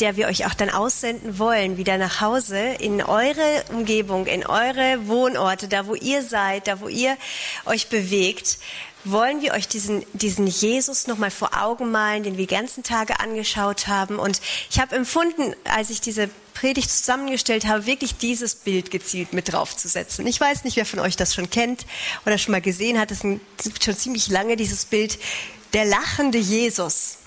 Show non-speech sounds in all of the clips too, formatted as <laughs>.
der wir euch auch dann aussenden wollen, wieder nach Hause, in eure Umgebung, in eure Wohnorte, da wo ihr seid, da wo ihr euch bewegt, wollen wir euch diesen, diesen Jesus nochmal vor Augen malen, den wir die ganzen Tage angeschaut haben. Und ich habe empfunden, als ich diese Predigt zusammengestellt habe, wirklich dieses Bild gezielt mit draufzusetzen. Ich weiß nicht, wer von euch das schon kennt oder schon mal gesehen hat. Das ist schon ziemlich lange, dieses Bild. Der lachende Jesus.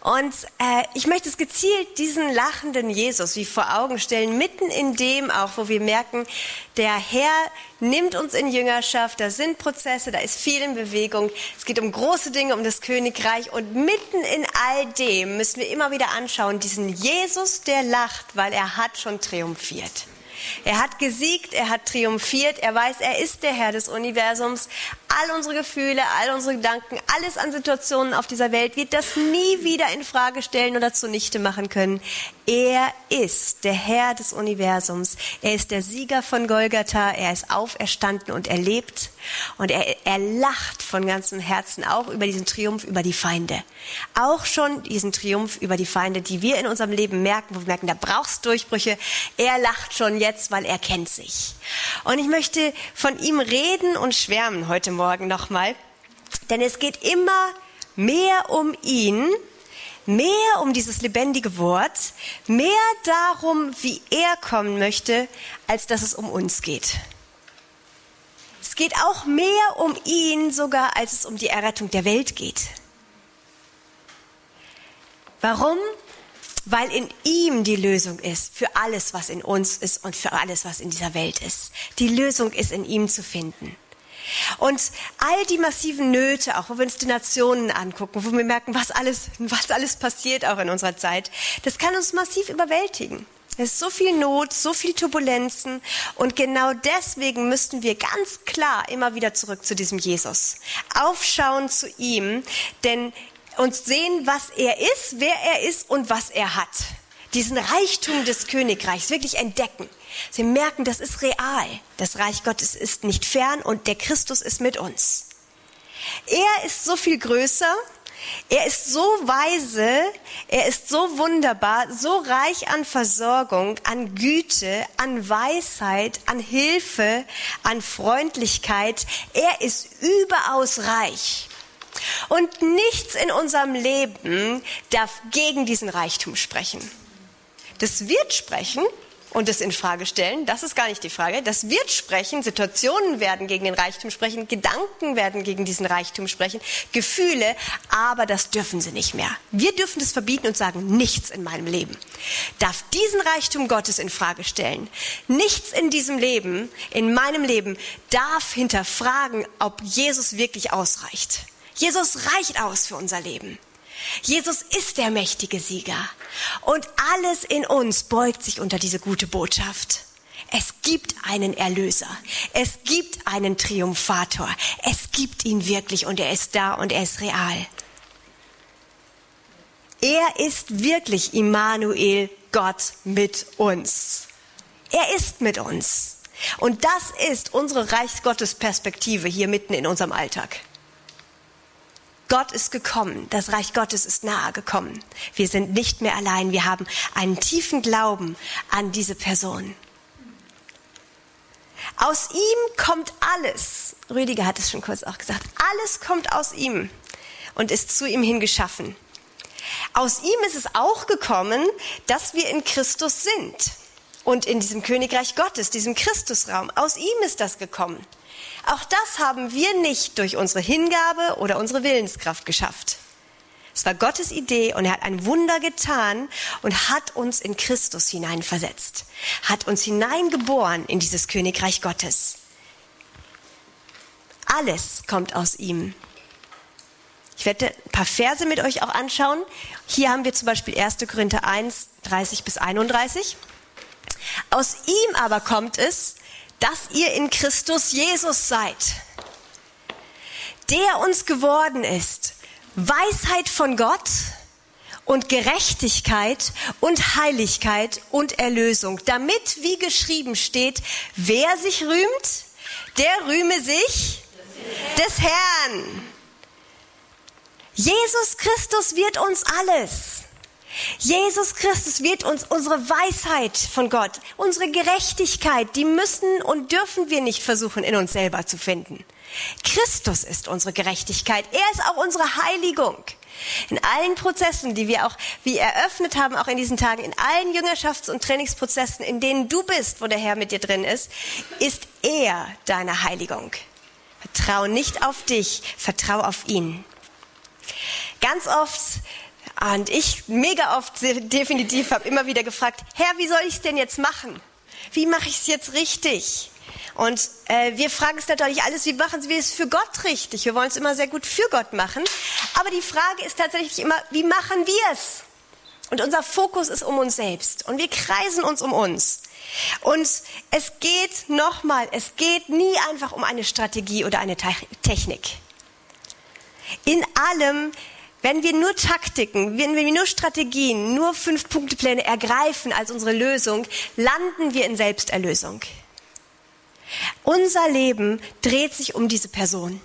Und äh, ich möchte es gezielt diesen lachenden Jesus wie vor Augen stellen, mitten in dem auch, wo wir merken, der Herr nimmt uns in Jüngerschaft, da sind Prozesse, da ist viel in Bewegung, es geht um große Dinge, um das Königreich und mitten in all dem müssen wir immer wieder anschauen, diesen Jesus, der lacht, weil er hat schon triumphiert. Er hat gesiegt, er hat triumphiert, er weiß, er ist der Herr des Universums. All unsere Gefühle, all unsere Gedanken, alles an Situationen auf dieser Welt wird das nie wieder in Frage stellen oder zunichte machen können. Er ist der Herr des Universums. Er ist der Sieger von Golgatha. Er ist auferstanden und er lebt. Und er, er lacht von ganzem Herzen auch über diesen Triumph über die Feinde. Auch schon diesen Triumph über die Feinde, die wir in unserem Leben merken, wo wir merken, da brauchst Durchbrüche. Er lacht schon jetzt, weil er kennt sich. Und ich möchte von ihm reden und schwärmen heute Morgen nochmal. Denn es geht immer mehr um ihn mehr um dieses lebendige Wort, mehr darum, wie er kommen möchte, als dass es um uns geht. Es geht auch mehr um ihn sogar, als es um die Errettung der Welt geht. Warum? Weil in ihm die Lösung ist für alles, was in uns ist und für alles, was in dieser Welt ist. Die Lösung ist in ihm zu finden. Und all die massiven Nöte, auch wo wir uns die Nationen angucken, wo wir merken, was alles, was alles passiert auch in unserer Zeit, das kann uns massiv überwältigen. Es ist so viel Not, so viel Turbulenzen und genau deswegen müssten wir ganz klar immer wieder zurück zu diesem Jesus. Aufschauen zu ihm, denn uns sehen, was er ist, wer er ist und was er hat. Diesen Reichtum des Königreichs wirklich entdecken. Sie merken, das ist real. Das Reich Gottes ist nicht fern und der Christus ist mit uns. Er ist so viel größer, er ist so weise, er ist so wunderbar, so reich an Versorgung, an Güte, an Weisheit, an Hilfe, an Freundlichkeit. Er ist überaus reich. Und nichts in unserem Leben darf gegen diesen Reichtum sprechen. Das wird sprechen, und das in Frage stellen. Das ist gar nicht die Frage. Das wird sprechen. Situationen werden gegen den Reichtum sprechen. Gedanken werden gegen diesen Reichtum sprechen. Gefühle. Aber das dürfen sie nicht mehr. Wir dürfen das verbieten und sagen, nichts in meinem Leben darf diesen Reichtum Gottes in Frage stellen. Nichts in diesem Leben, in meinem Leben, darf hinterfragen, ob Jesus wirklich ausreicht. Jesus reicht aus für unser Leben. Jesus ist der mächtige Sieger. Und alles in uns beugt sich unter diese gute Botschaft. Es gibt einen Erlöser. Es gibt einen Triumphator. Es gibt ihn wirklich und er ist da und er ist real. Er ist wirklich Immanuel, Gott mit uns. Er ist mit uns. Und das ist unsere Reichsgottesperspektive hier mitten in unserem Alltag. Gott ist gekommen, das Reich Gottes ist nahe gekommen. Wir sind nicht mehr allein, wir haben einen tiefen Glauben an diese Person. Aus ihm kommt alles. Rüdiger hat es schon kurz auch gesagt. Alles kommt aus ihm und ist zu ihm hin geschaffen. Aus ihm ist es auch gekommen, dass wir in Christus sind und in diesem Königreich Gottes, diesem Christusraum. Aus ihm ist das gekommen. Auch das haben wir nicht durch unsere Hingabe oder unsere Willenskraft geschafft. Es war Gottes Idee und er hat ein Wunder getan und hat uns in Christus hineinversetzt, hat uns hineingeboren in dieses Königreich Gottes. Alles kommt aus ihm. Ich werde ein paar Verse mit euch auch anschauen. Hier haben wir zum Beispiel 1. Korinther 1, 30 bis 31. Aus ihm aber kommt es, dass ihr in Christus Jesus seid, der uns geworden ist, Weisheit von Gott und Gerechtigkeit und Heiligkeit und Erlösung, damit, wie geschrieben steht, wer sich rühmt, der rühme sich des Herrn. Jesus Christus wird uns alles. Jesus Christus wird uns unsere Weisheit von Gott, unsere Gerechtigkeit, die müssen und dürfen wir nicht versuchen in uns selber zu finden. Christus ist unsere Gerechtigkeit. Er ist auch unsere Heiligung. In allen Prozessen, die wir auch wie eröffnet haben, auch in diesen Tagen, in allen Jüngerschafts- und Trainingsprozessen, in denen du bist, wo der Herr mit dir drin ist, ist er deine Heiligung. Vertrau nicht auf dich, vertrau auf ihn. Ganz oft und ich mega oft definitiv habe immer wieder gefragt, Herr, wie soll ich es denn jetzt machen? Wie mache ich es jetzt richtig? Und äh, wir fragen es natürlich alles, wie machen wir es für Gott richtig? Wir wollen es immer sehr gut für Gott machen. Aber die Frage ist tatsächlich immer, wie machen wir es? Und unser Fokus ist um uns selbst. Und wir kreisen uns um uns. Und es geht nochmal, es geht nie einfach um eine Strategie oder eine Technik. In allem wenn wir nur Taktiken, wenn wir nur Strategien, nur Fünf-Punkte-Pläne ergreifen als unsere Lösung, landen wir in Selbsterlösung. Unser Leben dreht sich um diese Person.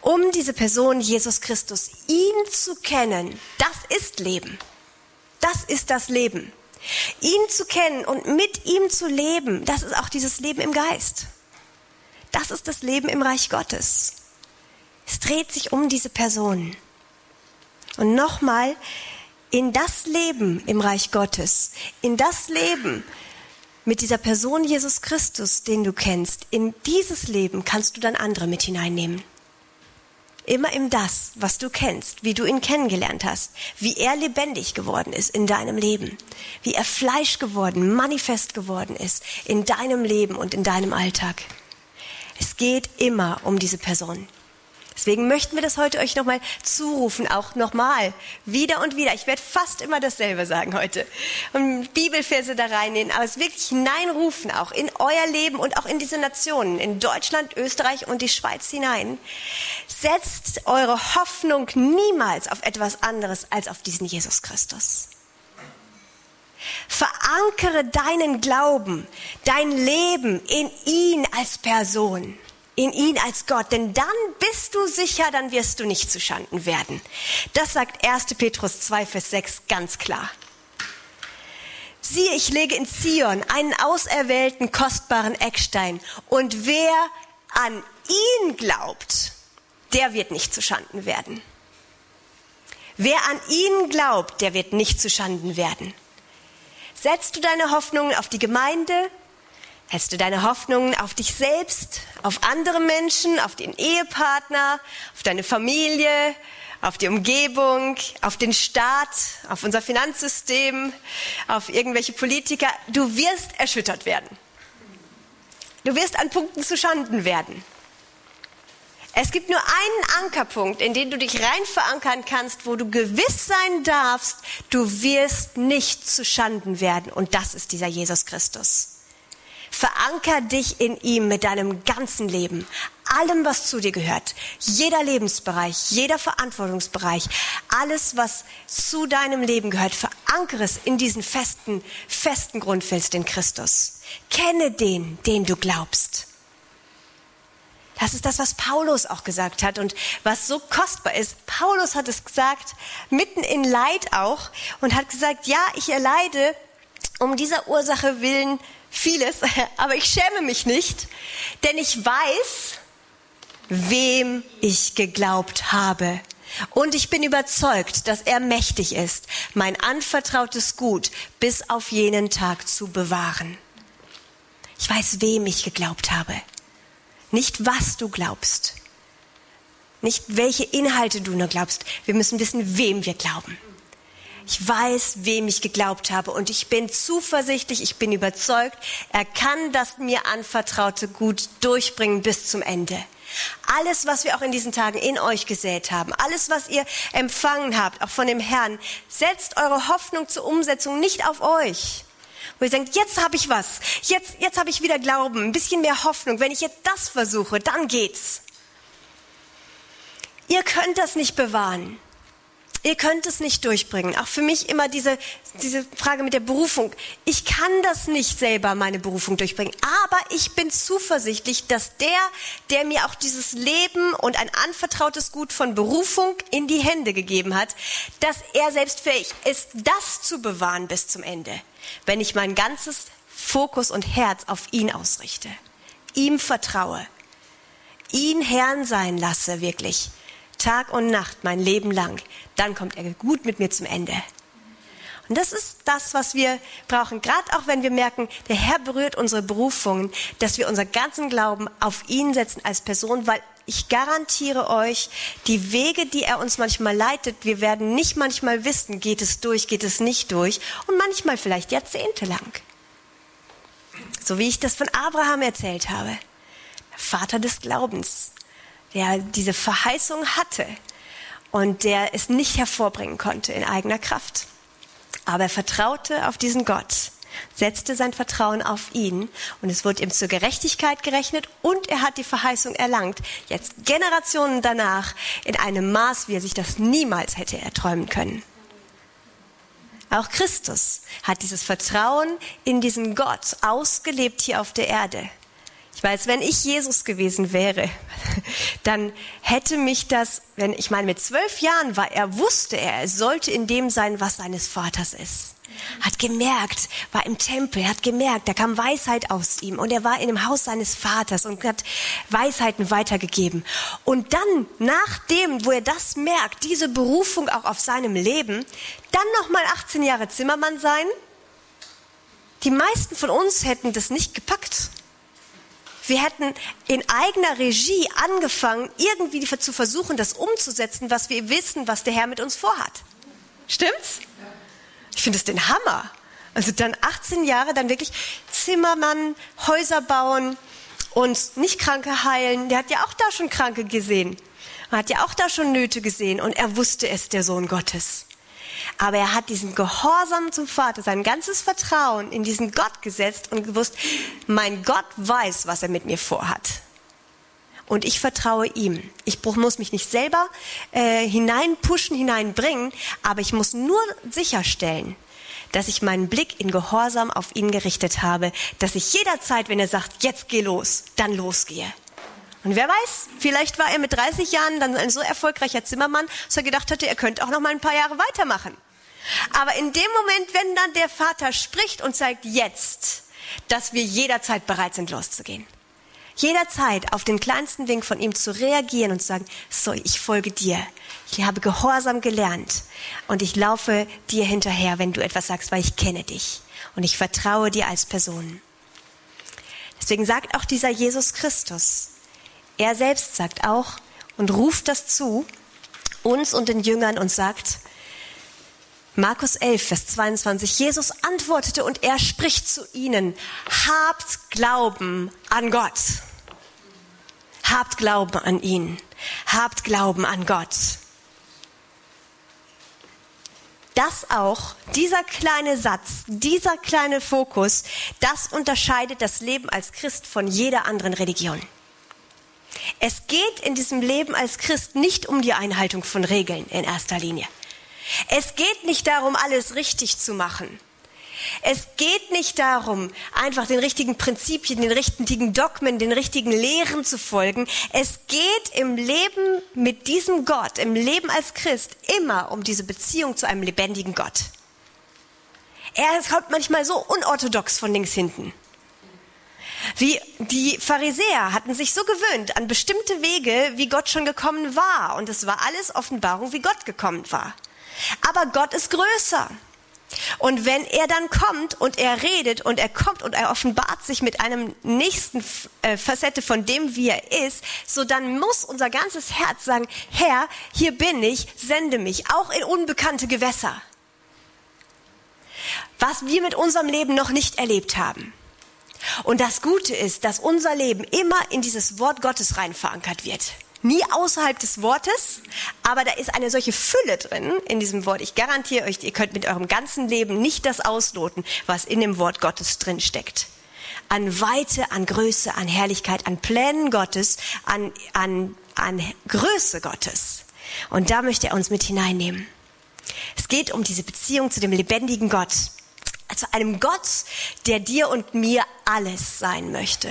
Um diese Person Jesus Christus. Ihn zu kennen, das ist Leben. Das ist das Leben. Ihn zu kennen und mit ihm zu leben, das ist auch dieses Leben im Geist. Das ist das Leben im Reich Gottes. Es dreht sich um diese Person. Und nochmal, in das Leben im Reich Gottes, in das Leben mit dieser Person Jesus Christus, den du kennst, in dieses Leben kannst du dann andere mit hineinnehmen. Immer in das, was du kennst, wie du ihn kennengelernt hast, wie er lebendig geworden ist in deinem Leben, wie er Fleisch geworden, manifest geworden ist in deinem Leben und in deinem Alltag. Es geht immer um diese Person. Deswegen möchten wir das heute euch nochmal zurufen, auch nochmal, wieder und wieder. Ich werde fast immer dasselbe sagen heute. Und Bibelverse da reinnehmen, aber es wirklich hineinrufen, auch in euer Leben und auch in diese Nationen, in Deutschland, Österreich und die Schweiz hinein. Setzt eure Hoffnung niemals auf etwas anderes als auf diesen Jesus Christus. Verankere deinen Glauben, dein Leben in ihn als Person in ihn als Gott, denn dann bist du sicher, dann wirst du nicht zu Schanden werden. Das sagt 1. Petrus 2, Vers 6 ganz klar. Siehe, ich lege in Zion einen auserwählten, kostbaren Eckstein, und wer an ihn glaubt, der wird nicht zu Schanden werden. Wer an ihn glaubt, der wird nicht zu Schanden werden. Setzt du deine Hoffnungen auf die Gemeinde, Hältst du deine Hoffnungen auf dich selbst, auf andere Menschen, auf den Ehepartner, auf deine Familie, auf die Umgebung, auf den Staat, auf unser Finanzsystem, auf irgendwelche Politiker? Du wirst erschüttert werden. Du wirst an Punkten zu Schanden werden. Es gibt nur einen Ankerpunkt, in den du dich rein verankern kannst, wo du gewiss sein darfst, du wirst nicht zu Schanden werden. Und das ist dieser Jesus Christus. Veranker dich in ihm mit deinem ganzen Leben, allem, was zu dir gehört, jeder Lebensbereich, jeder Verantwortungsbereich, alles, was zu deinem Leben gehört, verankere es in diesen festen, festen Grundfels, den Christus. Kenne den, den du glaubst. Das ist das, was Paulus auch gesagt hat und was so kostbar ist. Paulus hat es gesagt, mitten in Leid auch, und hat gesagt, ja, ich erleide um dieser Ursache willen vieles, <laughs> aber ich schäme mich nicht, denn ich weiß, wem ich geglaubt habe. Und ich bin überzeugt, dass er mächtig ist, mein anvertrautes Gut bis auf jenen Tag zu bewahren. Ich weiß, wem ich geglaubt habe. Nicht was du glaubst. Nicht welche Inhalte du nur glaubst. Wir müssen wissen, wem wir glauben. Ich weiß, wem ich geglaubt habe und ich bin zuversichtlich, ich bin überzeugt, er kann das mir anvertraute Gut durchbringen bis zum Ende. Alles, was wir auch in diesen Tagen in euch gesät haben, alles, was ihr empfangen habt, auch von dem Herrn, setzt eure Hoffnung zur Umsetzung nicht auf euch. Wo ihr denkt, jetzt habe ich was, jetzt, jetzt habe ich wieder Glauben, ein bisschen mehr Hoffnung. Wenn ich jetzt das versuche, dann geht's. Ihr könnt das nicht bewahren. Ihr könnt es nicht durchbringen. Auch für mich immer diese, diese Frage mit der Berufung. Ich kann das nicht selber, meine Berufung durchbringen. Aber ich bin zuversichtlich, dass der, der mir auch dieses Leben und ein anvertrautes Gut von Berufung in die Hände gegeben hat, dass er selbst fähig ist, das zu bewahren bis zum Ende. Wenn ich mein ganzes Fokus und Herz auf ihn ausrichte. Ihm vertraue. Ihn Herrn sein lasse, wirklich. Tag und Nacht, mein Leben lang, dann kommt er gut mit mir zum Ende. Und das ist das, was wir brauchen, gerade auch wenn wir merken, der Herr berührt unsere Berufungen, dass wir unseren ganzen Glauben auf ihn setzen als Person, weil ich garantiere euch, die Wege, die er uns manchmal leitet, wir werden nicht manchmal wissen, geht es durch, geht es nicht durch und manchmal vielleicht jahrzehntelang. So wie ich das von Abraham erzählt habe, Vater des Glaubens der diese Verheißung hatte und der es nicht hervorbringen konnte in eigener Kraft. Aber er vertraute auf diesen Gott, setzte sein Vertrauen auf ihn und es wurde ihm zur Gerechtigkeit gerechnet und er hat die Verheißung erlangt, jetzt Generationen danach in einem Maß, wie er sich das niemals hätte erträumen können. Auch Christus hat dieses Vertrauen in diesen Gott ausgelebt hier auf der Erde. Ich weiß, wenn ich Jesus gewesen wäre, <laughs> dann hätte mich das, wenn ich meine, mit zwölf Jahren war, er wusste er, sollte in dem sein, was seines Vaters ist. Hat gemerkt, war im Tempel, hat gemerkt, da kam Weisheit aus ihm und er war in dem Haus seines Vaters und hat Weisheiten weitergegeben. Und dann, nachdem, wo er das merkt, diese Berufung auch auf seinem Leben, dann nochmal 18 Jahre Zimmermann sein. Die meisten von uns hätten das nicht gepackt. Wir hätten in eigener Regie angefangen, irgendwie zu versuchen, das umzusetzen, was wir wissen, was der Herr mit uns vorhat. Stimmt's? Ich finde es den Hammer. Also dann 18 Jahre, dann wirklich Zimmermann, Häuser bauen und nicht Kranke heilen. Der hat ja auch da schon Kranke gesehen. Er hat ja auch da schon Nöte gesehen und er wusste es, der Sohn Gottes. Aber er hat diesen Gehorsam zum Vater, sein ganzes Vertrauen in diesen Gott gesetzt und gewusst, mein Gott weiß, was er mit mir vorhat. Und ich vertraue ihm. Ich muss mich nicht selber äh, hineinpushen, hineinbringen, aber ich muss nur sicherstellen, dass ich meinen Blick in Gehorsam auf ihn gerichtet habe, dass ich jederzeit, wenn er sagt, jetzt geh los, dann losgehe. Und wer weiß, vielleicht war er mit 30 Jahren dann ein so erfolgreicher Zimmermann, dass er gedacht hatte, er könnte auch noch mal ein paar Jahre weitermachen. Aber in dem Moment, wenn dann der Vater spricht und zeigt jetzt, dass wir jederzeit bereit sind, loszugehen. Jederzeit auf den kleinsten Wink von ihm zu reagieren und zu sagen, so, ich folge dir. Ich habe Gehorsam gelernt und ich laufe dir hinterher, wenn du etwas sagst, weil ich kenne dich und ich vertraue dir als Person. Deswegen sagt auch dieser Jesus Christus, er selbst sagt auch und ruft das zu uns und den Jüngern und sagt, Markus 11, Vers 22, Jesus antwortete und er spricht zu ihnen, habt Glauben an Gott. Habt Glauben an ihn. Habt Glauben an Gott. Das auch, dieser kleine Satz, dieser kleine Fokus, das unterscheidet das Leben als Christ von jeder anderen Religion. Es geht in diesem Leben als Christ nicht um die Einhaltung von Regeln in erster Linie. Es geht nicht darum, alles richtig zu machen. Es geht nicht darum, einfach den richtigen Prinzipien, den richtigen Dogmen, den richtigen Lehren zu folgen. Es geht im Leben mit diesem Gott, im Leben als Christ, immer um diese Beziehung zu einem lebendigen Gott. Er kommt manchmal so unorthodox von links hinten. Wie die Pharisäer hatten sich so gewöhnt an bestimmte Wege, wie Gott schon gekommen war. Und es war alles Offenbarung, wie Gott gekommen war. Aber Gott ist größer. Und wenn er dann kommt und er redet und er kommt und er offenbart sich mit einem nächsten äh, Facette von dem, wie er ist, so dann muss unser ganzes Herz sagen, Herr, hier bin ich, sende mich, auch in unbekannte Gewässer. Was wir mit unserem Leben noch nicht erlebt haben. Und das Gute ist, dass unser Leben immer in dieses Wort Gottes rein verankert wird. Nie außerhalb des Wortes, aber da ist eine solche Fülle drin in diesem Wort. Ich garantiere euch, ihr könnt mit eurem ganzen Leben nicht das ausloten, was in dem Wort Gottes drin steckt. An Weite, an Größe, an Herrlichkeit, an Plänen Gottes, an, an, an Größe Gottes. Und da möchte er uns mit hineinnehmen. Es geht um diese Beziehung zu dem lebendigen Gott. Also einem Gott, der dir und mir alles sein möchte.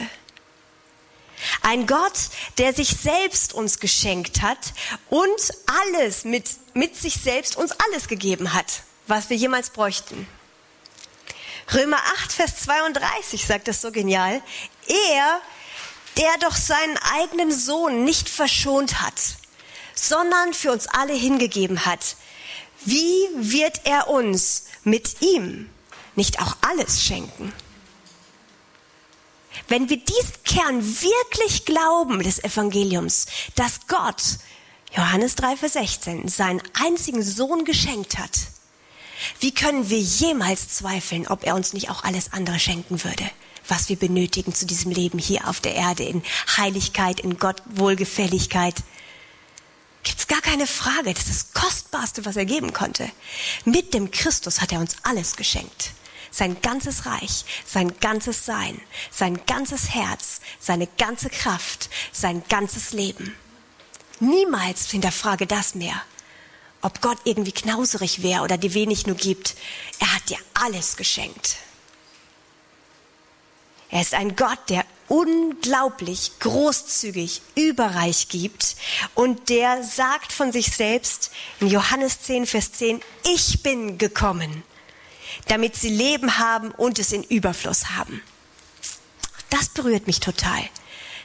Ein Gott, der sich selbst uns geschenkt hat und alles mit, mit sich selbst uns alles gegeben hat, was wir jemals bräuchten. Römer 8, Vers 32 sagt das so genial. Er, der doch seinen eigenen Sohn nicht verschont hat, sondern für uns alle hingegeben hat, wie wird er uns mit ihm nicht auch alles schenken? Wenn wir diesen Kern wirklich glauben des Evangeliums, dass Gott, Johannes 3, Vers 16, seinen einzigen Sohn geschenkt hat, wie können wir jemals zweifeln, ob er uns nicht auch alles andere schenken würde, was wir benötigen zu diesem Leben hier auf der Erde, in Heiligkeit, in Gott Wohlgefälligkeit? Gibt's gar keine Frage. Das ist das Kostbarste, was er geben konnte. Mit dem Christus hat er uns alles geschenkt. Sein ganzes Reich, sein ganzes Sein, sein ganzes Herz, seine ganze Kraft, sein ganzes Leben. Niemals hinterfrage das mehr ob Gott irgendwie knauserig wäre oder dir wenig nur gibt. Er hat dir alles geschenkt. Er ist ein Gott, der unglaublich großzügig, überreich gibt und der sagt von sich selbst in Johannes 10, Vers 10, ich bin gekommen, damit sie Leben haben und es in Überfluss haben. Das berührt mich total,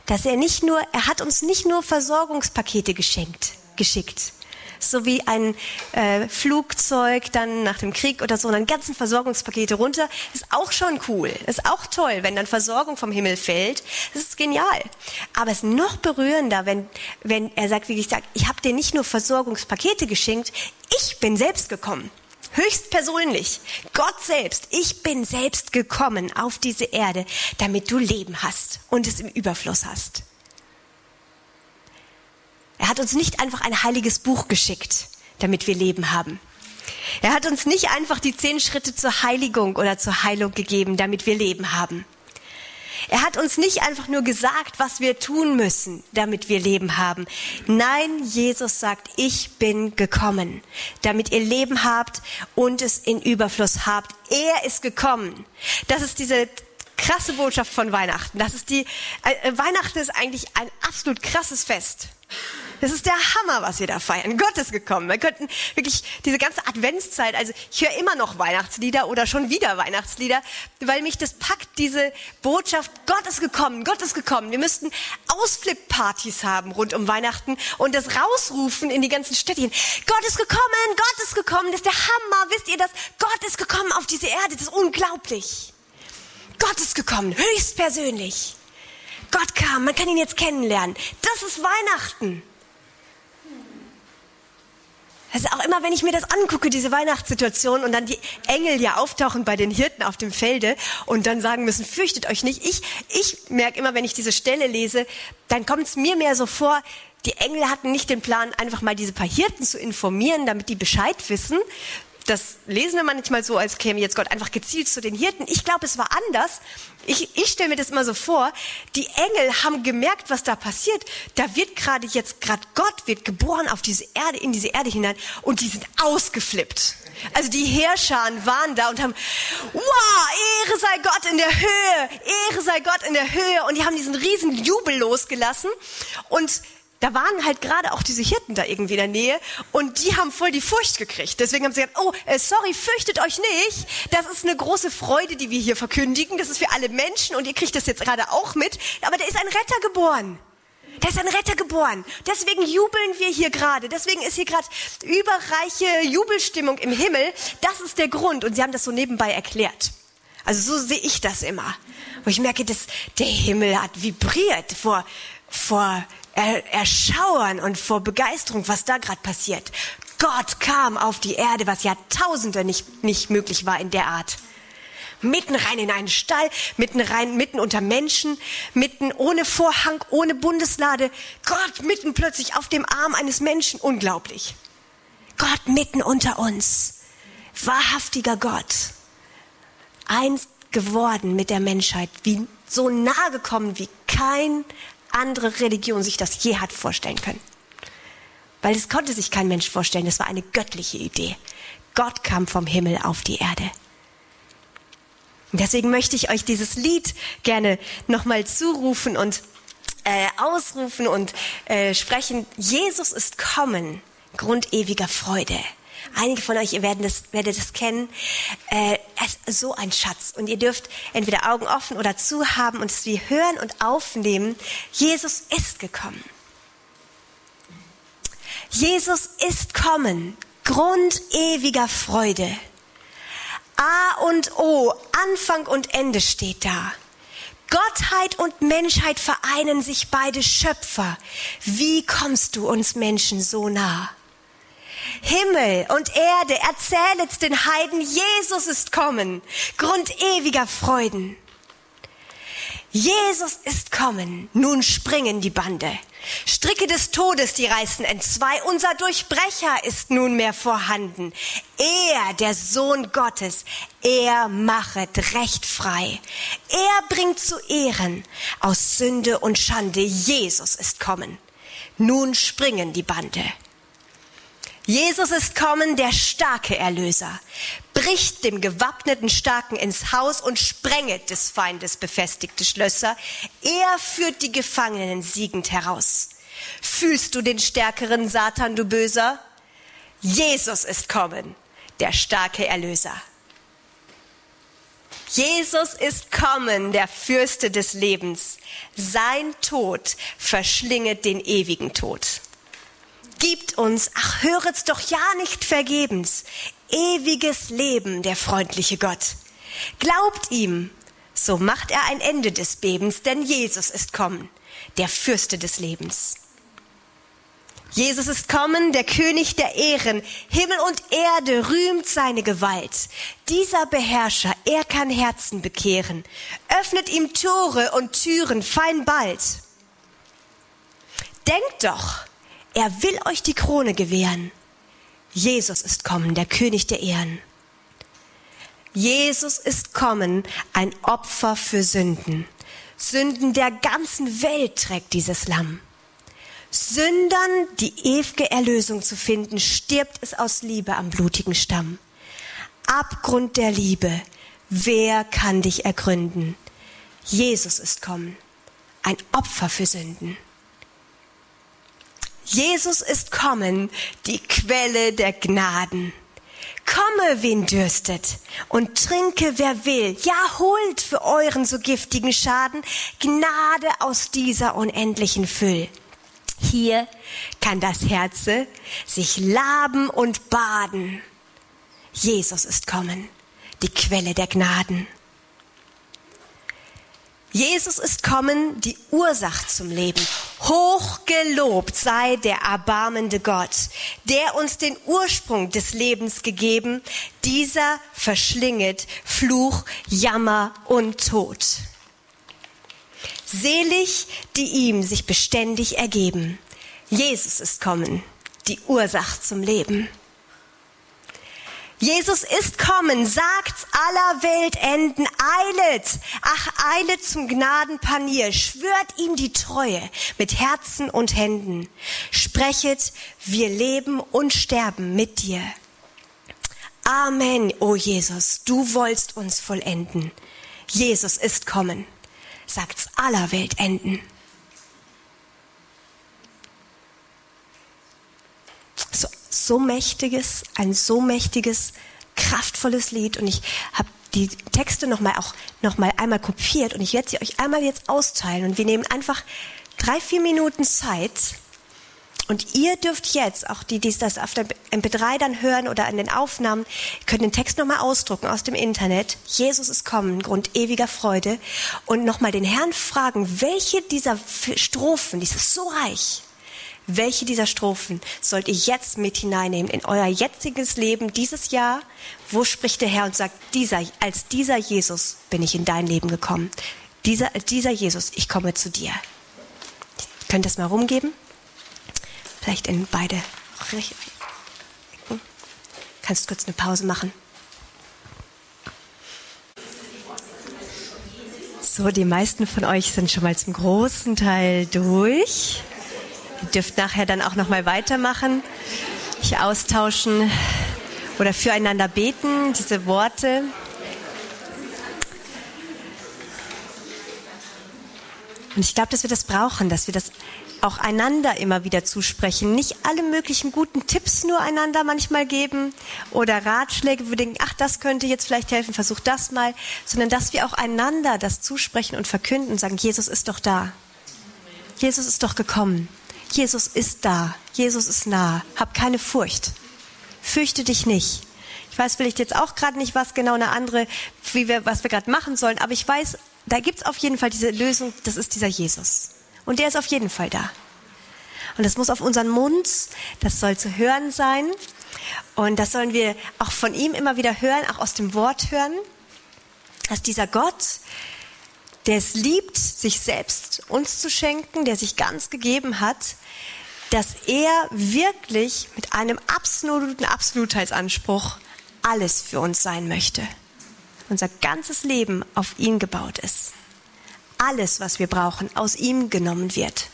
dass er nicht nur, er hat uns nicht nur Versorgungspakete geschenkt, geschickt, so wie ein äh, Flugzeug dann nach dem Krieg oder so, dann ganzen Versorgungspakete runter. Ist auch schon cool. Ist auch toll, wenn dann Versorgung vom Himmel fällt. Das ist genial. Aber es ist noch berührender, wenn, wenn er sagt, wie ich sage, ich habe dir nicht nur Versorgungspakete geschenkt, ich bin selbst gekommen. Höchst persönlich. Gott selbst. Ich bin selbst gekommen auf diese Erde, damit du Leben hast und es im Überfluss hast. Er hat uns nicht einfach ein heiliges Buch geschickt, damit wir Leben haben. Er hat uns nicht einfach die zehn Schritte zur Heiligung oder zur Heilung gegeben, damit wir Leben haben. Er hat uns nicht einfach nur gesagt, was wir tun müssen, damit wir Leben haben. Nein, Jesus sagt, ich bin gekommen, damit ihr Leben habt und es in Überfluss habt. Er ist gekommen. Das ist diese krasse Botschaft von Weihnachten. Das ist die, äh, Weihnachten ist eigentlich ein absolut krasses Fest. Das ist der Hammer, was wir da feiern. Gott ist gekommen. Wir könnten wirklich diese ganze Adventszeit, also ich höre immer noch Weihnachtslieder oder schon wieder Weihnachtslieder, weil mich das packt, diese Botschaft, Gott ist gekommen, Gott ist gekommen. Wir müssten Ausflip-Partys haben rund um Weihnachten und das rausrufen in die ganzen Städtchen. Gott ist gekommen, Gott ist gekommen, das ist der Hammer. Wisst ihr das? Gott ist gekommen auf diese Erde, das ist unglaublich. Gott ist gekommen, höchstpersönlich. Gott kam, man kann ihn jetzt kennenlernen. Das ist Weihnachten. Ist auch immer, wenn ich mir das angucke, diese Weihnachtssituation und dann die Engel ja auftauchen bei den Hirten auf dem Felde und dann sagen müssen, fürchtet euch nicht. Ich, ich merke immer, wenn ich diese Stelle lese, dann kommt es mir mehr so vor, die Engel hatten nicht den Plan, einfach mal diese paar Hirten zu informieren, damit die Bescheid wissen, das lesen wir manchmal so, als käme jetzt Gott einfach gezielt zu den Hirten. Ich glaube, es war anders. Ich, ich stelle mir das immer so vor. Die Engel haben gemerkt, was da passiert. Da wird gerade jetzt, gerade Gott wird geboren auf diese Erde, in diese Erde hinein und die sind ausgeflippt. Also die Heerscharen waren da und haben, wow, Ehre sei Gott in der Höhe, Ehre sei Gott in der Höhe. Und die haben diesen riesen Jubel losgelassen und da waren halt gerade auch diese Hirten da irgendwie in der Nähe und die haben voll die Furcht gekriegt. Deswegen haben sie gesagt, oh, äh, sorry, fürchtet euch nicht. Das ist eine große Freude, die wir hier verkündigen. Das ist für alle Menschen und ihr kriegt das jetzt gerade auch mit. Aber da ist ein Retter geboren. Da ist ein Retter geboren. Deswegen jubeln wir hier gerade. Deswegen ist hier gerade überreiche Jubelstimmung im Himmel. Das ist der Grund. Und sie haben das so nebenbei erklärt. Also so sehe ich das immer. Wo ich merke, dass der Himmel hat vibriert vor, vor erschauern und vor Begeisterung, was da gerade passiert. Gott kam auf die Erde, was Jahrtausende nicht, nicht möglich war in der Art. Mitten rein in einen Stall, mitten rein, mitten unter Menschen, mitten ohne Vorhang, ohne Bundeslade. Gott mitten plötzlich auf dem Arm eines Menschen. Unglaublich. Gott mitten unter uns. Wahrhaftiger Gott. Eins geworden mit der Menschheit, wie so nah gekommen wie kein andere Religion sich das je hat vorstellen können. weil es konnte sich kein Mensch vorstellen. Das war eine göttliche Idee. Gott kam vom Himmel auf die Erde. Und deswegen möchte ich euch dieses Lied gerne nochmal zurufen und äh, ausrufen und äh, sprechen. Jesus ist kommen, Grund ewiger Freude. Einige von euch, ihr werdet das, werdet das kennen. Äh, es ist so ein Schatz. Und ihr dürft entweder Augen offen oder zu haben und es wie hören und aufnehmen. Jesus ist gekommen. Jesus ist kommen. Grund ewiger Freude. A und O, Anfang und Ende steht da. Gottheit und Menschheit vereinen sich beide Schöpfer. Wie kommst du uns Menschen so nah? Himmel und Erde, erzählet den Heiden, Jesus ist kommen, Grund ewiger Freuden. Jesus ist kommen, nun springen die Bande. Stricke des Todes, die reißen entzwei, unser Durchbrecher ist nunmehr vorhanden. Er, der Sohn Gottes, er machet recht frei. Er bringt zu Ehren aus Sünde und Schande. Jesus ist kommen. Nun springen die Bande. Jesus ist kommen, der starke Erlöser, bricht dem gewappneten Starken ins Haus und sprenget des Feindes befestigte Schlösser. Er führt die Gefangenen siegend heraus. Fühlst du den stärkeren Satan, du Böser? Jesus ist kommen, der starke Erlöser. Jesus ist kommen, der Fürste des Lebens. Sein Tod verschlinget den ewigen Tod gibt uns, ach höret's doch ja nicht vergebens, ewiges Leben, der freundliche Gott. Glaubt ihm, so macht er ein Ende des Bebens, denn Jesus ist kommen, der Fürste des Lebens. Jesus ist kommen, der König der Ehren. Himmel und Erde rühmt seine Gewalt. Dieser Beherrscher, er kann Herzen bekehren. Öffnet ihm Tore und Türen fein bald. Denkt doch, er will euch die Krone gewähren. Jesus ist kommen, der König der Ehren. Jesus ist kommen, ein Opfer für Sünden. Sünden der ganzen Welt trägt dieses Lamm. Sündern die ewige Erlösung zu finden, stirbt es aus Liebe am blutigen Stamm. Abgrund der Liebe, wer kann dich ergründen? Jesus ist kommen, ein Opfer für Sünden. Jesus ist kommen, die Quelle der Gnaden. Komme, wen dürstet, und trinke, wer will. Ja, holt für euren so giftigen Schaden Gnade aus dieser unendlichen Füll. Hier kann das Herze sich laben und baden. Jesus ist kommen, die Quelle der Gnaden. Jesus ist kommen, die Ursache zum Leben. Hochgelobt sei der erbarmende Gott, der uns den Ursprung des Lebens gegeben. Dieser verschlinget Fluch, Jammer und Tod. Selig, die ihm sich beständig ergeben. Jesus ist kommen, die Ursache zum Leben. Jesus ist kommen, sagt's aller Welt enden, eilet, ach eilet zum Gnadenpanier, schwört ihm die Treue mit Herzen und Händen, sprechet, wir leben und sterben mit dir. Amen, o Jesus, du wollst uns vollenden. Jesus ist kommen, sagt's aller Welt enden. So mächtiges, ein so mächtiges, kraftvolles Lied. Und ich habe die Texte noch mal auch noch mal einmal kopiert. Und ich werde sie euch einmal jetzt austeilen. Und wir nehmen einfach drei vier Minuten Zeit. Und ihr dürft jetzt auch die die das auf der MP3 dann hören oder an den Aufnahmen könnt den Text noch mal ausdrucken aus dem Internet. Jesus ist kommen Grund ewiger Freude. Und noch mal den Herrn fragen welche dieser Strophen die ist so reich welche dieser Strophen sollt ihr jetzt mit hineinnehmen in euer jetziges Leben dieses Jahr? Wo spricht der Herr und sagt, dieser, als dieser Jesus bin ich in dein Leben gekommen. Dieser, dieser Jesus, ich komme zu dir. Könnt ihr das mal rumgeben? Vielleicht in beide. Kannst du kurz eine Pause machen? So, die meisten von euch sind schon mal zum großen Teil durch. Ihr dürft nachher dann auch noch mal weitermachen, sich austauschen oder füreinander beten, diese Worte. Und ich glaube, dass wir das brauchen, dass wir das auch einander immer wieder zusprechen. Nicht alle möglichen guten Tipps nur einander manchmal geben oder Ratschläge, wo wir denken, ach, das könnte jetzt vielleicht helfen, versuch das mal, sondern dass wir auch einander das zusprechen und verkünden und sagen, Jesus ist doch da. Jesus ist doch gekommen. Jesus ist da. Jesus ist nah. Hab keine Furcht. Fürchte dich nicht. Ich weiß vielleicht jetzt auch gerade nicht, was genau eine andere, wie wir, was wir gerade machen sollen, aber ich weiß, da gibt's auf jeden Fall diese Lösung, das ist dieser Jesus. Und der ist auf jeden Fall da. Und das muss auf unseren Mund, das soll zu hören sein. Und das sollen wir auch von ihm immer wieder hören, auch aus dem Wort hören, dass dieser Gott, der es liebt, sich selbst uns zu schenken, der sich ganz gegeben hat, dass er wirklich mit einem absoluten Absolutheitsanspruch alles für uns sein möchte. Unser ganzes Leben auf ihn gebaut ist. Alles, was wir brauchen, aus ihm genommen wird.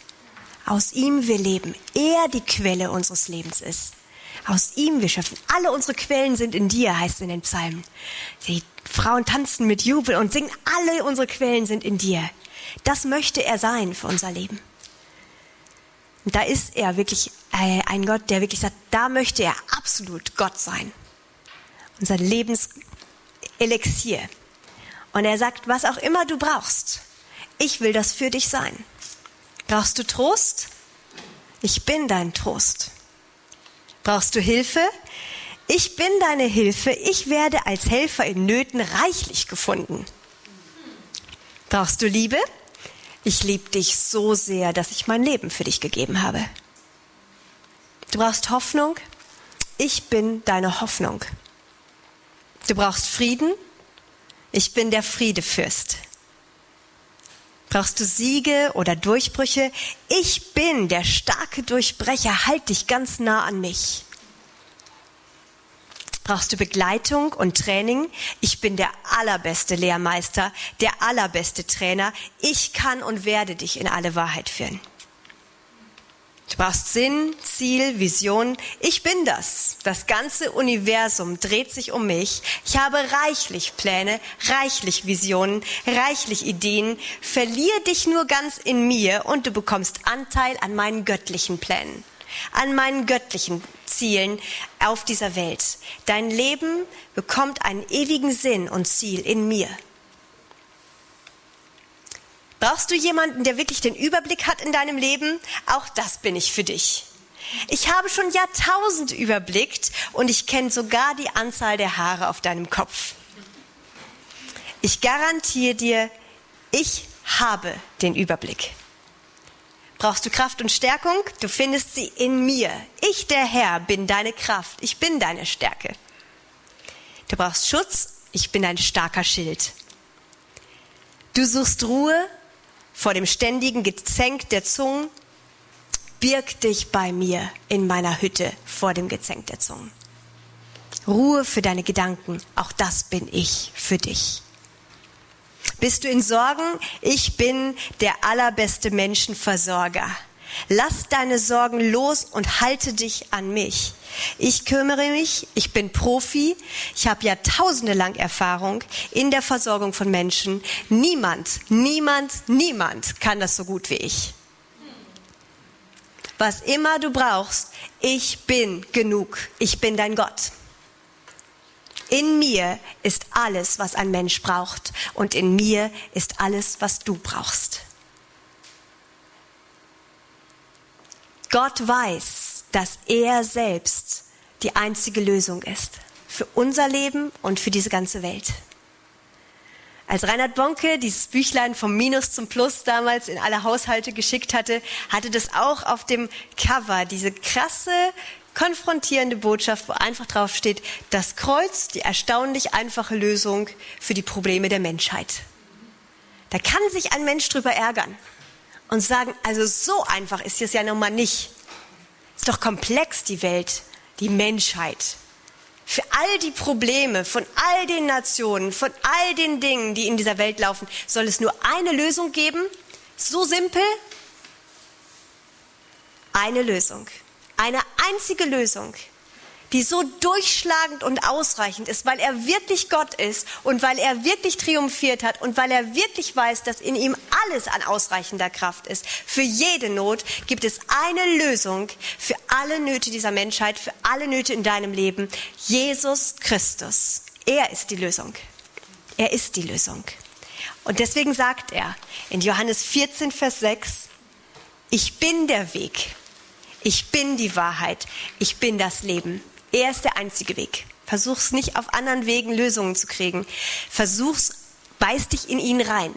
Aus ihm wir leben. Er die Quelle unseres Lebens ist. Aus ihm wir schöpfen. Alle unsere Quellen sind in dir, heißt es in den Psalmen. Die Frauen tanzen mit Jubel und singen, alle unsere Quellen sind in dir. Das möchte er sein für unser Leben. Und da ist er wirklich äh, ein Gott, der wirklich sagt, da möchte er absolut Gott sein. Unser Lebenselixier. Und er sagt, was auch immer du brauchst, ich will das für dich sein. Brauchst du Trost? Ich bin dein Trost. Brauchst du Hilfe? Ich bin deine Hilfe. Ich werde als Helfer in Nöten reichlich gefunden. Brauchst du Liebe? Ich liebe dich so sehr, dass ich mein Leben für dich gegeben habe. Du brauchst Hoffnung? Ich bin deine Hoffnung. Du brauchst Frieden? Ich bin der Friedefürst. Brauchst du Siege oder Durchbrüche? Ich bin der starke Durchbrecher. Halt dich ganz nah an mich. Brauchst du Begleitung und Training? Ich bin der allerbeste Lehrmeister, der allerbeste Trainer. Ich kann und werde dich in alle Wahrheit führen. Du brauchst Sinn, Ziel, Vision. Ich bin das. Das ganze Universum dreht sich um mich. Ich habe reichlich Pläne, reichlich Visionen, reichlich Ideen. Verlier dich nur ganz in mir und du bekommst Anteil an meinen göttlichen Plänen, an meinen göttlichen Zielen auf dieser Welt. Dein Leben bekommt einen ewigen Sinn und Ziel in mir. Brauchst du jemanden, der wirklich den Überblick hat in deinem Leben? Auch das bin ich für dich. Ich habe schon Jahrtausend überblickt und ich kenne sogar die Anzahl der Haare auf deinem Kopf. Ich garantiere dir, ich habe den Überblick. Brauchst du Kraft und Stärkung? Du findest sie in mir. Ich, der Herr, bin deine Kraft. Ich bin deine Stärke. Du brauchst Schutz. Ich bin ein starker Schild. Du suchst Ruhe vor dem ständigen Gezänk der Zungen, birg dich bei mir in meiner Hütte vor dem Gezänk der Zungen. Ruhe für deine Gedanken, auch das bin ich für dich. Bist du in Sorgen? Ich bin der allerbeste Menschenversorger. Lass deine Sorgen los und halte dich an mich. Ich kümmere mich, ich bin Profi, ich habe Jahrtausende lang Erfahrung in der Versorgung von Menschen. Niemand, niemand, niemand kann das so gut wie ich. Was immer du brauchst, ich bin genug. Ich bin dein Gott. In mir ist alles, was ein Mensch braucht. Und in mir ist alles, was du brauchst. Gott weiß, dass er selbst die einzige Lösung ist für unser Leben und für diese ganze Welt. Als Reinhard Bonke dieses Büchlein vom Minus zum Plus damals in alle Haushalte geschickt hatte, hatte das auch auf dem Cover diese krasse, konfrontierende Botschaft, wo einfach drauf steht, das Kreuz, die erstaunlich einfache Lösung für die Probleme der Menschheit. Da kann sich ein Mensch drüber ärgern und sagen, also so einfach ist es ja nun mal nicht. Ist doch komplex die Welt, die Menschheit. Für all die Probleme von all den Nationen, von all den Dingen, die in dieser Welt laufen, soll es nur eine Lösung geben? So simpel? eine Lösung. Eine einzige Lösung, die so durchschlagend und ausreichend ist, weil er wirklich Gott ist und weil er wirklich triumphiert hat und weil er wirklich weiß, dass in ihm alles an ausreichender Kraft ist. Für jede Not gibt es eine Lösung für alle Nöte dieser Menschheit, für alle Nöte in deinem Leben. Jesus Christus. Er ist die Lösung. Er ist die Lösung. Und deswegen sagt er in Johannes 14, Vers 6, ich bin der Weg, ich bin die Wahrheit, ich bin das Leben. Er ist der einzige Weg. Versuch's nicht auf anderen Wegen Lösungen zu kriegen. Versuch's beiß dich in ihn rein,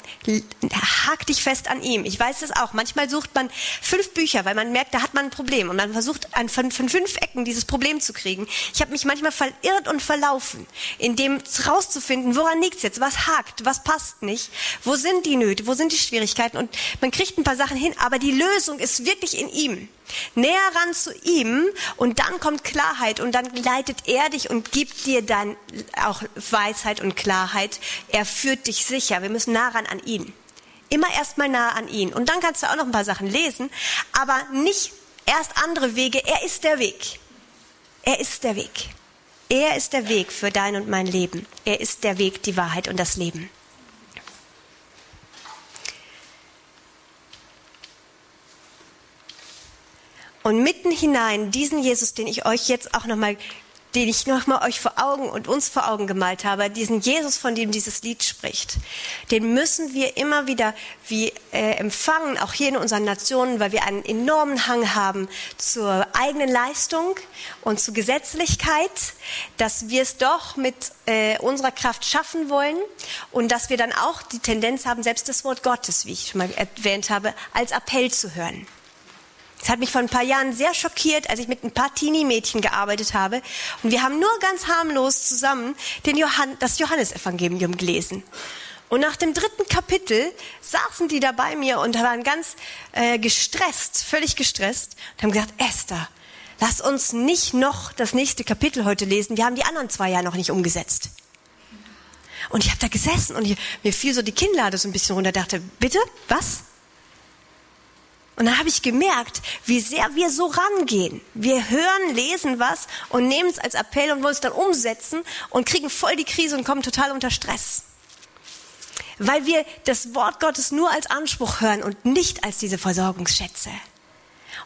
hak dich fest an ihm. Ich weiß es auch. Manchmal sucht man fünf Bücher, weil man merkt, da hat man ein Problem und man versucht an, von, von fünf Ecken dieses Problem zu kriegen. Ich habe mich manchmal verirrt und verlaufen, in dem rauszufinden, woran liegt's jetzt, was hakt, was passt nicht, wo sind die Nöte, wo sind die Schwierigkeiten und man kriegt ein paar Sachen hin, aber die Lösung ist wirklich in ihm näher ran zu ihm und dann kommt Klarheit und dann leitet er dich und gibt dir dann auch Weisheit und Klarheit. Er führt dich sicher. Wir müssen nah ran an ihn. Immer erstmal nah an ihn. Und dann kannst du auch noch ein paar Sachen lesen, aber nicht erst andere Wege. Er ist der Weg. Er ist der Weg. Er ist der Weg für dein und mein Leben. Er ist der Weg, die Wahrheit und das Leben. Und mitten hinein diesen Jesus, den ich euch jetzt auch nochmal, den ich nochmal euch vor Augen und uns vor Augen gemalt habe, diesen Jesus, von dem dieses Lied spricht, den müssen wir immer wieder wie äh, empfangen, auch hier in unseren Nationen, weil wir einen enormen Hang haben zur eigenen Leistung und zur Gesetzlichkeit, dass wir es doch mit äh, unserer Kraft schaffen wollen und dass wir dann auch die Tendenz haben, selbst das Wort Gottes, wie ich schon mal erwähnt habe, als Appell zu hören. Das hat mich vor ein paar Jahren sehr schockiert, als ich mit ein paar Teenie-Mädchen gearbeitet habe. Und wir haben nur ganz harmlos zusammen den Johann, das Johannesevangelium gelesen. Und nach dem dritten Kapitel saßen die da bei mir und waren ganz äh, gestresst, völlig gestresst und haben gesagt, Esther, lass uns nicht noch das nächste Kapitel heute lesen. Wir haben die anderen zwei ja noch nicht umgesetzt. Und ich habe da gesessen und ich, mir fiel so die Kinnlade so ein bisschen runter, dachte, bitte, was? Und dann habe ich gemerkt, wie sehr wir so rangehen. Wir hören, lesen was und nehmen es als Appell und wollen es dann umsetzen und kriegen voll die Krise und kommen total unter Stress. Weil wir das Wort Gottes nur als Anspruch hören und nicht als diese Versorgungsschätze.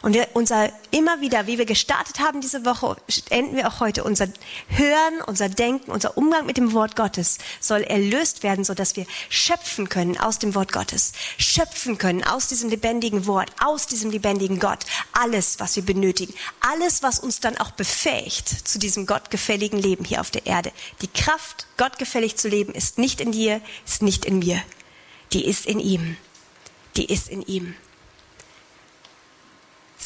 Und wir unser immer wieder, wie wir gestartet haben diese Woche, enden wir auch heute. Unser Hören, unser Denken, unser Umgang mit dem Wort Gottes soll erlöst werden, so dass wir schöpfen können aus dem Wort Gottes, schöpfen können aus diesem lebendigen Wort, aus diesem lebendigen Gott. Alles, was wir benötigen, alles, was uns dann auch befähigt zu diesem gottgefälligen Leben hier auf der Erde. Die Kraft, gottgefällig zu leben, ist nicht in dir, ist nicht in mir. Die ist in ihm. Die ist in ihm.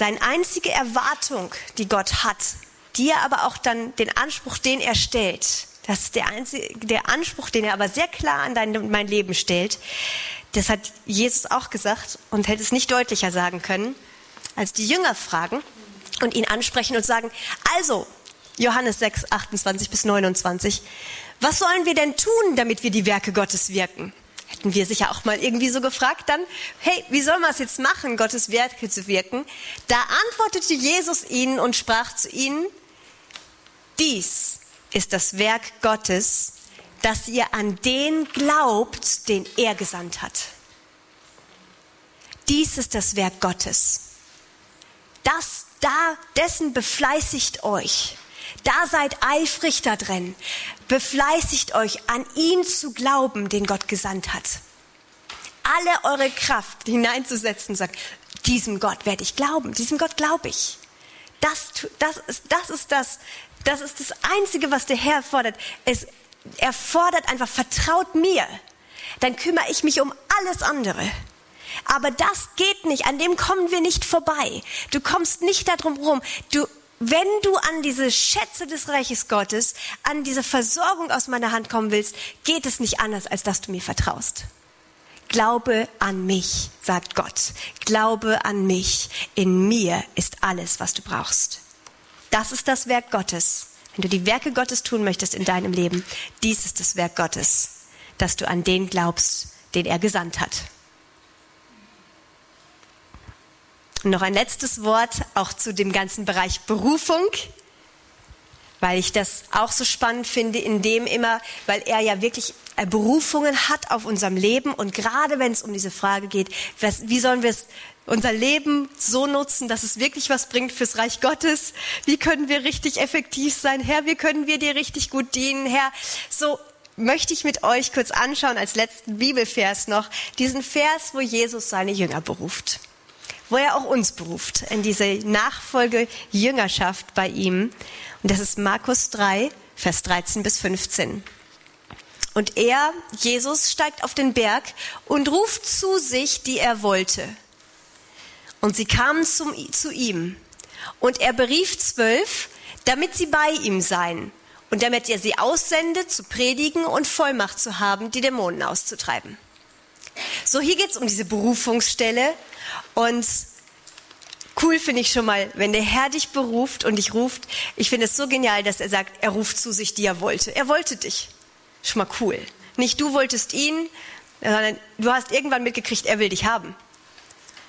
Seine einzige Erwartung, die Gott hat, die er aber auch dann den Anspruch, den er stellt, das ist der, einzige, der Anspruch, den er aber sehr klar an dein mein Leben stellt. Das hat Jesus auch gesagt und hätte es nicht deutlicher sagen können, als die Jünger fragen und ihn ansprechen und sagen, also, Johannes 6, 28 bis 29, was sollen wir denn tun, damit wir die Werke Gottes wirken? Hätten wir sicher auch mal irgendwie so gefragt dann, hey, wie soll man es jetzt machen, Gottes Werke zu wirken? Da antwortete Jesus ihnen und sprach zu ihnen, dies ist das Werk Gottes, dass ihr an den glaubt, den er gesandt hat. Dies ist das Werk Gottes. Das da, dessen befleißigt euch. Da seid eifrig da drin. Befleißigt euch, an ihn zu glauben, den Gott gesandt hat. Alle eure Kraft hineinzusetzen, sagt, diesem Gott werde ich glauben, diesem Gott glaube ich. Das, das, ist, das, ist das, das ist das Einzige, was der Herr fordert. Es, er fordert einfach, vertraut mir. Dann kümmere ich mich um alles andere. Aber das geht nicht, an dem kommen wir nicht vorbei. Du kommst nicht darum rum. Du, wenn du an diese Schätze des Reiches Gottes, an diese Versorgung aus meiner Hand kommen willst, geht es nicht anders, als dass du mir vertraust. Glaube an mich, sagt Gott. Glaube an mich. In mir ist alles, was du brauchst. Das ist das Werk Gottes. Wenn du die Werke Gottes tun möchtest in deinem Leben, dies ist das Werk Gottes, dass du an den glaubst, den er gesandt hat. Und noch ein letztes Wort auch zu dem ganzen Bereich Berufung, weil ich das auch so spannend finde, in dem immer, weil er ja wirklich äh, Berufungen hat auf unserem Leben und gerade wenn es um diese Frage geht, was, wie sollen wir unser Leben so nutzen, dass es wirklich was bringt fürs Reich Gottes? Wie können wir richtig effektiv sein? Herr, wie können wir dir richtig gut dienen? Herr, so möchte ich mit euch kurz anschauen als letzten Bibelvers noch, diesen Vers, wo Jesus seine Jünger beruft wo er auch uns beruft, in diese Nachfolge Jüngerschaft bei ihm. Und das ist Markus 3, Vers 13 bis 15. Und er, Jesus, steigt auf den Berg und ruft zu sich, die er wollte. Und sie kamen zum, zu ihm. Und er berief zwölf, damit sie bei ihm seien und damit er sie aussendet, zu predigen und Vollmacht zu haben, die Dämonen auszutreiben. So, hier geht es um diese Berufungsstelle und cool finde ich schon mal, wenn der Herr dich beruft und dich ruft. Ich finde es so genial, dass er sagt, er ruft zu sich, die er wollte. Er wollte dich. Schon mal cool. Nicht du wolltest ihn, sondern du hast irgendwann mitgekriegt, er will dich haben.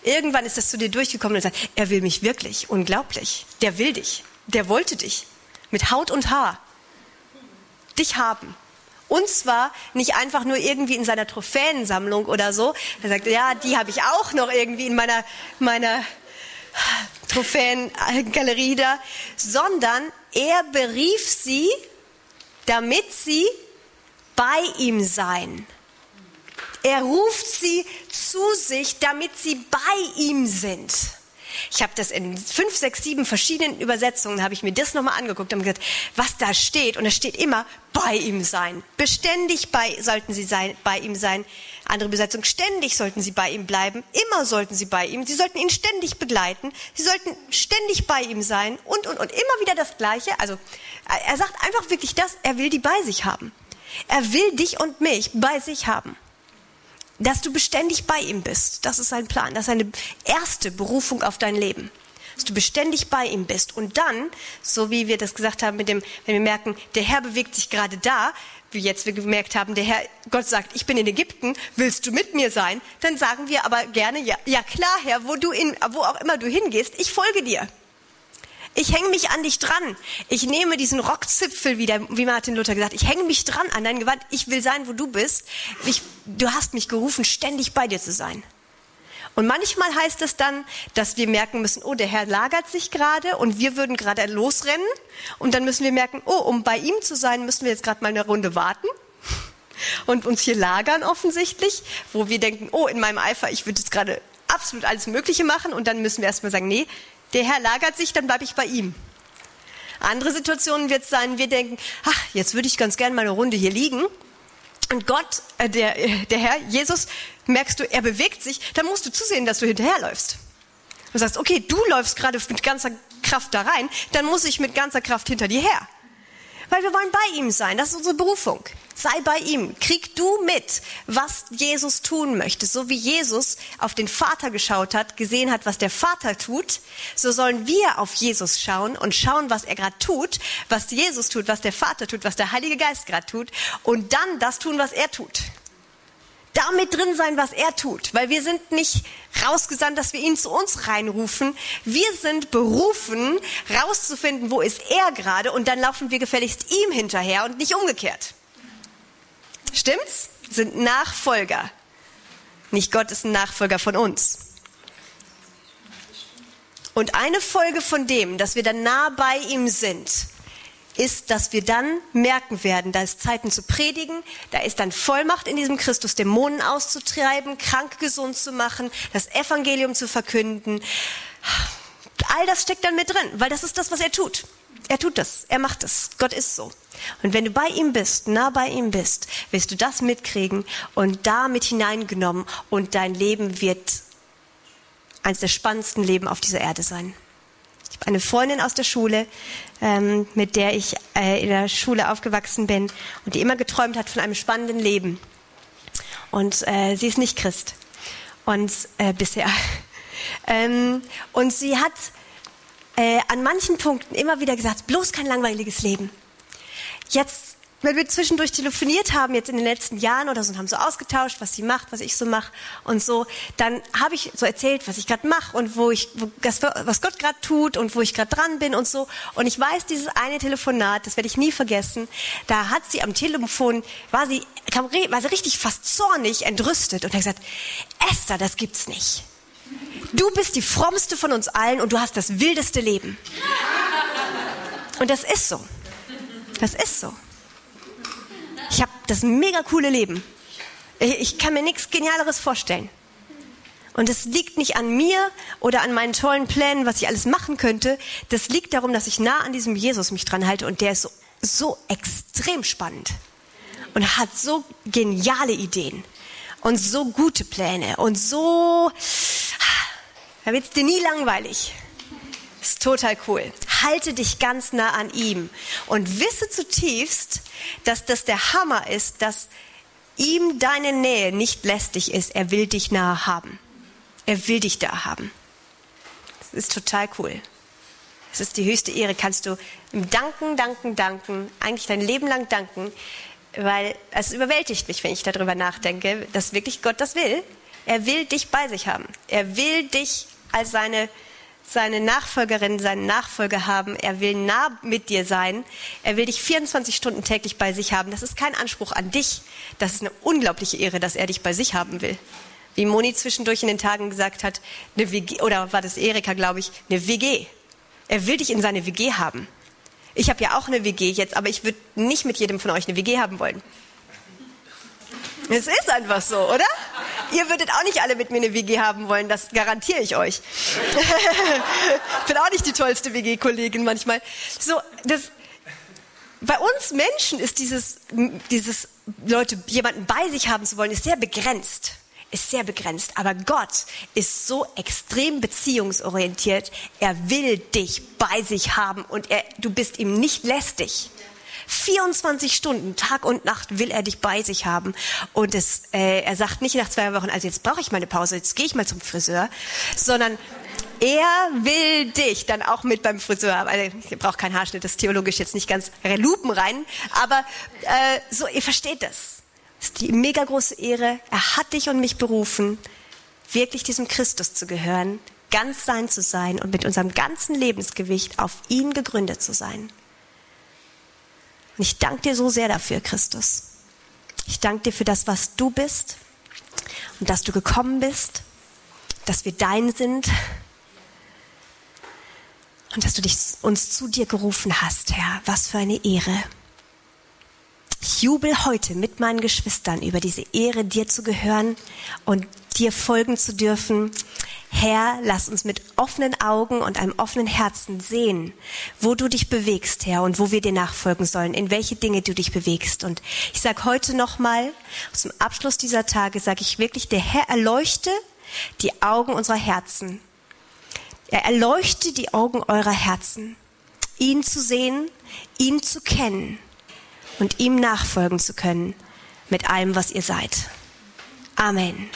Irgendwann ist das zu dir durchgekommen und sagt, er will mich wirklich. Unglaublich. Der will dich. Der wollte dich. Mit Haut und Haar. Dich haben. Und zwar nicht einfach nur irgendwie in seiner Trophäensammlung oder so. Er sagt, ja, die habe ich auch noch irgendwie in meiner, meiner Trophäengalerie da, sondern er berief sie, damit sie bei ihm seien. Er ruft sie zu sich, damit sie bei ihm sind. Ich habe das in fünf, sechs, sieben verschiedenen Übersetzungen, habe ich mir das nochmal angeguckt und gesagt, was da steht. Und es steht immer, bei ihm sein. Beständig bei, sollten sie sein, bei ihm sein. Andere Übersetzung, ständig sollten sie bei ihm bleiben. Immer sollten sie bei ihm. Sie sollten ihn ständig begleiten. Sie sollten ständig bei ihm sein. Und, und, und immer wieder das Gleiche. Also, er sagt einfach wirklich das, er will die bei sich haben. Er will dich und mich bei sich haben dass du beständig bei ihm bist. Das ist sein Plan. Das ist seine erste Berufung auf dein Leben. Dass du beständig bei ihm bist. Und dann, so wie wir das gesagt haben, mit dem, wenn wir merken, der Herr bewegt sich gerade da, wie jetzt wir gemerkt haben, der Herr, Gott sagt, ich bin in Ägypten, willst du mit mir sein? Dann sagen wir aber gerne, ja, ja klar, Herr, wo du in, wo auch immer du hingehst, ich folge dir. Ich hänge mich an dich dran. Ich nehme diesen Rockzipfel wieder, wie Martin Luther gesagt, ich hänge mich dran an dein Gewand. Ich will sein, wo du bist. Ich, du hast mich gerufen, ständig bei dir zu sein. Und manchmal heißt es dann, dass wir merken müssen, oh, der Herr lagert sich gerade und wir würden gerade losrennen. Und dann müssen wir merken, oh, um bei ihm zu sein, müssen wir jetzt gerade mal eine Runde warten <laughs> und uns hier lagern offensichtlich, wo wir denken, oh, in meinem Eifer, ich würde jetzt gerade absolut alles Mögliche machen und dann müssen wir erstmal sagen, nee, der Herr lagert sich, dann bleibe ich bei ihm. Andere Situationen wird es sein, wir denken, ach, jetzt würde ich ganz gerne mal eine Runde hier liegen. Und Gott, äh, der, äh, der Herr, Jesus, merkst du, er bewegt sich, dann musst du zusehen, dass du hinterherläufst. Du sagst, okay, du läufst gerade mit ganzer Kraft da rein, dann muss ich mit ganzer Kraft hinter dir her. Weil wir wollen bei ihm sein, das ist unsere Berufung. Sei bei ihm. Krieg du mit, was Jesus tun möchte. So wie Jesus auf den Vater geschaut hat, gesehen hat, was der Vater tut, so sollen wir auf Jesus schauen und schauen, was er gerade tut, was Jesus tut, was der Vater tut, was der Heilige Geist gerade tut und dann das tun, was er tut damit drin sein, was er tut, weil wir sind nicht rausgesandt, dass wir ihn zu uns reinrufen. Wir sind berufen, rauszufinden, wo ist er gerade und dann laufen wir gefälligst ihm hinterher und nicht umgekehrt. Stimmt's? Sind Nachfolger. Nicht Gott ist ein Nachfolger von uns. Und eine Folge von dem, dass wir dann nah bei ihm sind, ist, dass wir dann merken werden, da ist Zeiten zu predigen, da ist dann Vollmacht in diesem Christus, Dämonen auszutreiben, krank gesund zu machen, das Evangelium zu verkünden. All das steckt dann mit drin, weil das ist das, was er tut. Er tut das, er macht es. Gott ist so. Und wenn du bei ihm bist, nah bei ihm bist, wirst du das mitkriegen und damit hineingenommen und dein Leben wird eines der spannendsten Leben auf dieser Erde sein. Ich habe eine Freundin aus der Schule, ähm, mit der ich äh, in der Schule aufgewachsen bin und die immer geträumt hat von einem spannenden Leben. Und äh, sie ist nicht Christ. Und äh, bisher. <laughs> ähm, und sie hat äh, an manchen Punkten immer wieder gesagt, bloß kein langweiliges Leben. Jetzt wenn wir zwischendurch telefoniert haben, jetzt in den letzten Jahren oder so, und haben so ausgetauscht, was sie macht, was ich so mache und so, dann habe ich so erzählt, was ich gerade mache und wo ich, wo das, was Gott gerade tut und wo ich gerade dran bin und so. Und ich weiß, dieses eine Telefonat, das werde ich nie vergessen, da hat sie am Telefon, war sie, kam, war sie richtig fast zornig, entrüstet und hat gesagt, Esther, das gibt's nicht. Du bist die frommste von uns allen und du hast das wildeste Leben. Und das ist so. Das ist so. Ich habe das mega coole Leben. Ich kann mir nichts Genialeres vorstellen. Und es liegt nicht an mir oder an meinen tollen Plänen, was ich alles machen könnte. Das liegt darum, dass ich nah an diesem Jesus mich dran halte und der ist so, so extrem spannend und hat so geniale Ideen und so gute Pläne und so, da wird es dir nie langweilig. Ist total cool. Halte dich ganz nah an ihm und wisse zutiefst, dass das der Hammer ist, dass ihm deine Nähe nicht lästig ist. Er will dich nah haben. Er will dich da haben. Das ist total cool. Es ist die höchste Ehre. Kannst du ihm danken, danken, danken, eigentlich dein Leben lang danken, weil es überwältigt mich, wenn ich darüber nachdenke, dass wirklich Gott das will. Er will dich bei sich haben. Er will dich als seine seine Nachfolgerin, seinen Nachfolger haben. Er will nah mit dir sein. Er will dich 24 Stunden täglich bei sich haben. Das ist kein Anspruch an dich. Das ist eine unglaubliche Ehre, dass er dich bei sich haben will. Wie Moni zwischendurch in den Tagen gesagt hat, eine WG, oder war das Erika, glaube ich, eine WG. Er will dich in seine WG haben. Ich habe ja auch eine WG jetzt, aber ich würde nicht mit jedem von euch eine WG haben wollen. Es ist einfach so, oder? Ihr würdet auch nicht alle mit mir eine WG haben wollen, das garantiere ich euch. ich <laughs> bin auch nicht die tollste WG-Kollegin manchmal. So, das, bei uns Menschen ist dieses, dieses Leute, jemanden bei sich haben zu wollen, ist sehr begrenzt. Ist sehr begrenzt. Aber Gott ist so extrem beziehungsorientiert. Er will dich bei sich haben und er, du bist ihm nicht lästig. 24 Stunden, Tag und Nacht will er dich bei sich haben. Und es, äh, er sagt nicht nach zwei Wochen, also jetzt brauche ich meine Pause, jetzt gehe ich mal zum Friseur, sondern er will dich dann auch mit beim Friseur. Also, ihr braucht keinen Haarschnitt, das ist theologisch jetzt nicht ganz Lupen rein, aber äh, so, ihr versteht das. Das ist die mega große Ehre. Er hat dich und mich berufen, wirklich diesem Christus zu gehören, ganz sein zu sein und mit unserem ganzen Lebensgewicht auf ihn gegründet zu sein. Und ich danke dir so sehr dafür, Christus. Ich danke dir für das, was du bist und dass du gekommen bist, dass wir dein sind und dass du dich, uns zu dir gerufen hast, Herr. Was für eine Ehre. Ich jubel heute mit meinen Geschwistern über diese Ehre, dir zu gehören und dir folgen zu dürfen. Herr, lass uns mit offenen Augen und einem offenen Herzen sehen, wo du dich bewegst, Herr, und wo wir dir nachfolgen sollen, in welche Dinge du dich bewegst. Und ich sage heute nochmal, zum Abschluss dieser Tage, sage ich wirklich, der Herr erleuchte die Augen unserer Herzen. Er erleuchte die Augen eurer Herzen, ihn zu sehen, ihn zu kennen und ihm nachfolgen zu können mit allem, was ihr seid. Amen.